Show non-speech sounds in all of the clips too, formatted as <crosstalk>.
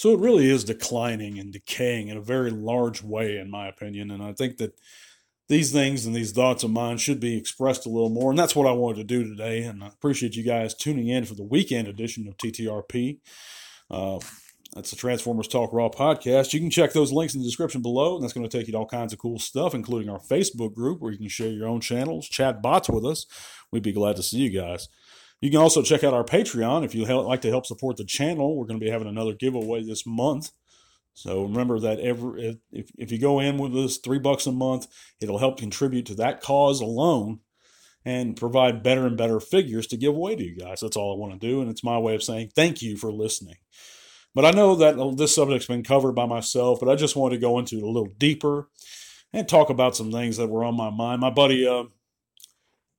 So it really is declining and decaying in a very large way, in my opinion. And I think that these things and these thoughts of mine should be expressed a little more. And that's what I wanted to do today. And I appreciate you guys tuning in for the weekend edition of TTRP. Uh, that's the Transformers Talk Raw podcast. You can check those links in the description below, and that's going to take you to all kinds of cool stuff, including our Facebook group where you can share your own channels, chat bots with us. We'd be glad to see you guys. You can also check out our Patreon if you'd like to help support the channel. We're going to be having another giveaway this month. So remember that every if, if you go in with us three bucks a month, it'll help contribute to that cause alone and provide better and better figures to give away to you guys. That's all I want to do, and it's my way of saying thank you for listening. But I know that this subject's been covered by myself, but I just wanted to go into it a little deeper and talk about some things that were on my mind. My buddy uh,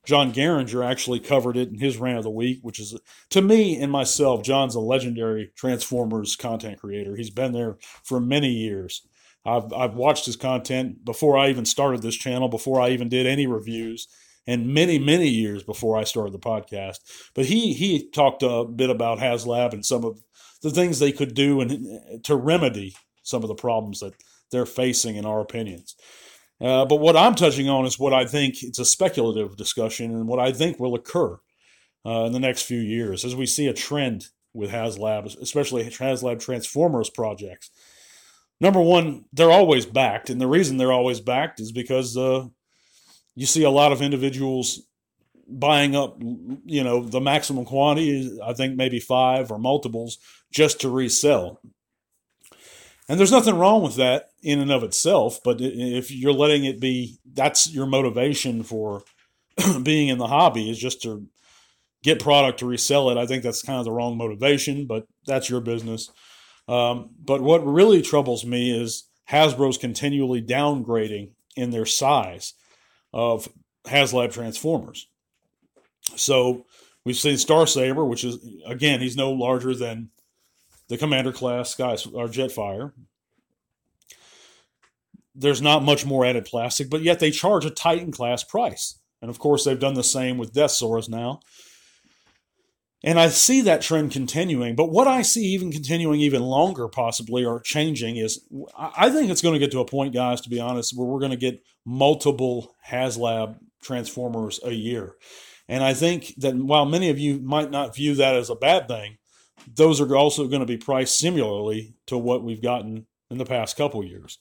John Garinger actually covered it in his rant of the week, which is to me and myself, John's a legendary Transformers content creator. He's been there for many years. I've I've watched his content before I even started this channel, before I even did any reviews, and many many years before I started the podcast. But he he talked a bit about HasLab and some of the things they could do and uh, to remedy some of the problems that they're facing, in our opinions. Uh, but what I'm touching on is what I think it's a speculative discussion and what I think will occur uh, in the next few years as we see a trend with HasLab, especially HasLab Transformers projects. Number one, they're always backed, and the reason they're always backed is because uh, you see a lot of individuals buying up, you know, the maximum quantity. I think maybe five or multiples just to resell. And there's nothing wrong with that in and of itself, but if you're letting it be, that's your motivation for <clears throat> being in the hobby is just to get product to resell it. I think that's kind of the wrong motivation, but that's your business. Um, but what really troubles me is Hasbro's continually downgrading in their size of HasLab Transformers. So we've seen Star Saber, which is again he's no larger than the Commander class Sky or Jetfire, there's not much more added plastic, but yet they charge a Titan class price. And of course, they've done the same with Deathsaurus now. And I see that trend continuing. But what I see even continuing even longer, possibly, or changing is I think it's going to get to a point, guys, to be honest, where we're going to get multiple HasLab Transformers a year. And I think that while many of you might not view that as a bad thing, those are also going to be priced similarly to what we've gotten in the past couple years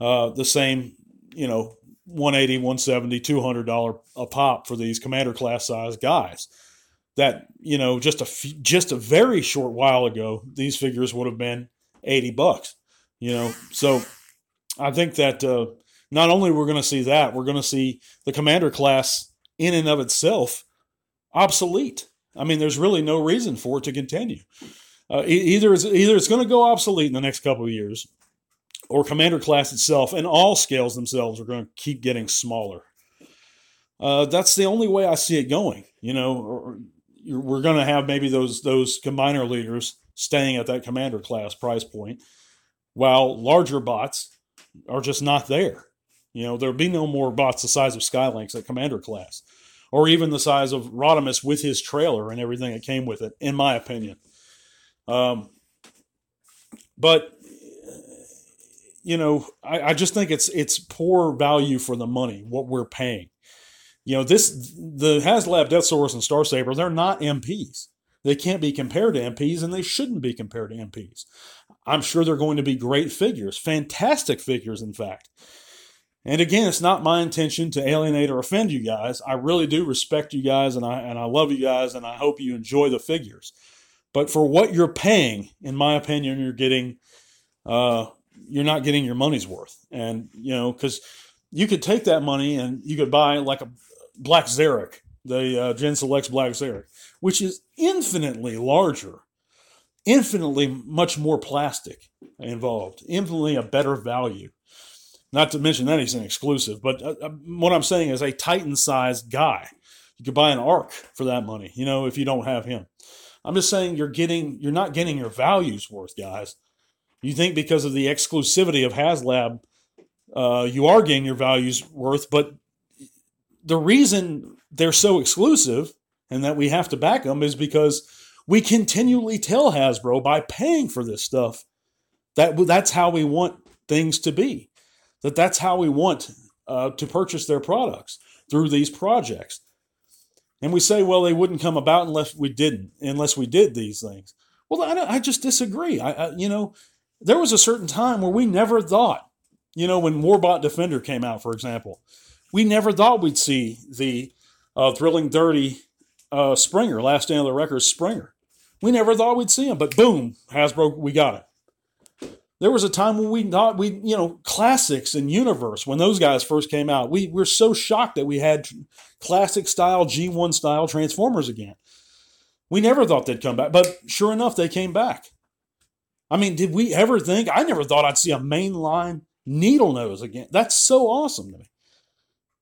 uh, the same, you know, 180, 170, 200 dollar a pop for these commander class size guys. That you know, just a f- just a very short while ago, these figures would have been 80 bucks. You know, so I think that uh, not only we're going to see that, we're going to see the commander class in and of itself obsolete. I mean, there's really no reason for it to continue. Uh, either it's either it's going to go obsolete in the next couple of years, or commander class itself and all scales themselves are going to keep getting smaller. Uh, that's the only way I see it going. You know, we're going to have maybe those those combiner leaders staying at that commander class price point, while larger bots are just not there. You know, there'll be no more bots the size of Skylynx at commander class, or even the size of Rodimus with his trailer and everything that came with it, in my opinion. Um, but you know, I, I just think it's it's poor value for the money what we're paying. You know, this the HasLab Deathsaurus and Star Saber, they're not MPs. They can't be compared to MPs, and they shouldn't be compared to MPs. I'm sure they're going to be great figures, fantastic figures, in fact. And again, it's not my intention to alienate or offend you guys. I really do respect you guys, and I and I love you guys, and I hope you enjoy the figures. But for what you're paying, in my opinion, you're getting uh, you're not getting your money's worth. And, you know, because you could take that money and you could buy like a Black Zarak, the uh, Gen Selects Black Zarak, which is infinitely larger, infinitely much more plastic involved, infinitely a better value. Not to mention that he's an exclusive, but uh, uh what I'm saying is a Titan sized guy. You could buy an arc for that money, you know, if you don't have him. I'm just saying you're getting, you're not getting your values worth, guys. You think because of the exclusivity of HasLab, uh, you are getting your values worth, but the reason they're so exclusive and that we have to back them is because we continually tell Hasbro by paying for this stuff That that's how we want things to be. That that's how we want uh, to purchase their products through these projects. And we say, well, they wouldn't come about unless we didn't, unless we did these things. Well, I, I just disagree. I, I, you know, there was a certain time where we never thought, you know, when Warbot Defender came out, for example, we never thought we'd see the uh, Thrilling 30 uh, Springer, Last Stand of the Wreckers Springer. We never thought we'd see him, but boom, Hasbro, we got it. There was a time when we thought we, you know, classics and Universe when those guys first came out. We were so shocked that we had classic style G1 style Transformers again. We never thought they'd come back, but sure enough, they came back. I mean, did we ever think? I never thought I'd see a mainline Needlenose again. That's so awesome to me.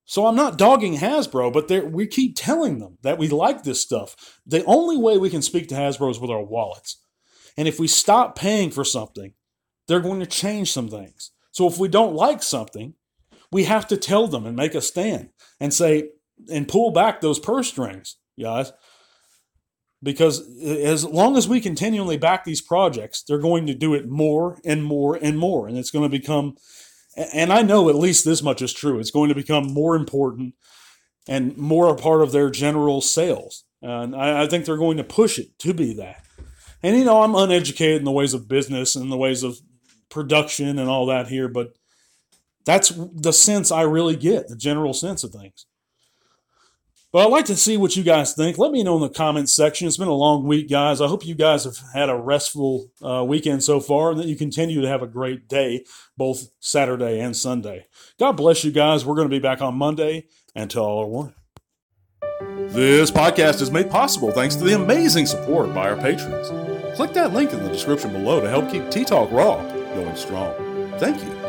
So I'm not dogging Hasbro, but we keep telling them that we like this stuff. The only way we can speak to Hasbro is with our wallets. And if we stop paying for something, they're going to change some things. So if we don't like something, we have to tell them and make a stand and say, and pull back those purse strings, guys. Because as long as we continually back these projects, they're going to do it more and more and more. And it's going to become and I know at least this much is true. It's going to become more important and more a part of their general sales. And I, I, think they're going to push it to be that. And, you know, I'm uneducated in the ways of business and the ways of production and all that here, but that's the sense I really get, the general sense of things. But I'd like to see what you guys think. Let me know in the comments section. It's been a long week, guys. I hope you guys have had a restful uh, weekend so far and that you continue to have a great day, both Saturday and Sunday. God bless you guys. We're going to be back on Monday. Until all are one. This podcast is made possible thanks to the amazing support by our patrons. Click that link in the description below to help keep Tea Talk Raw going strong. Thank you.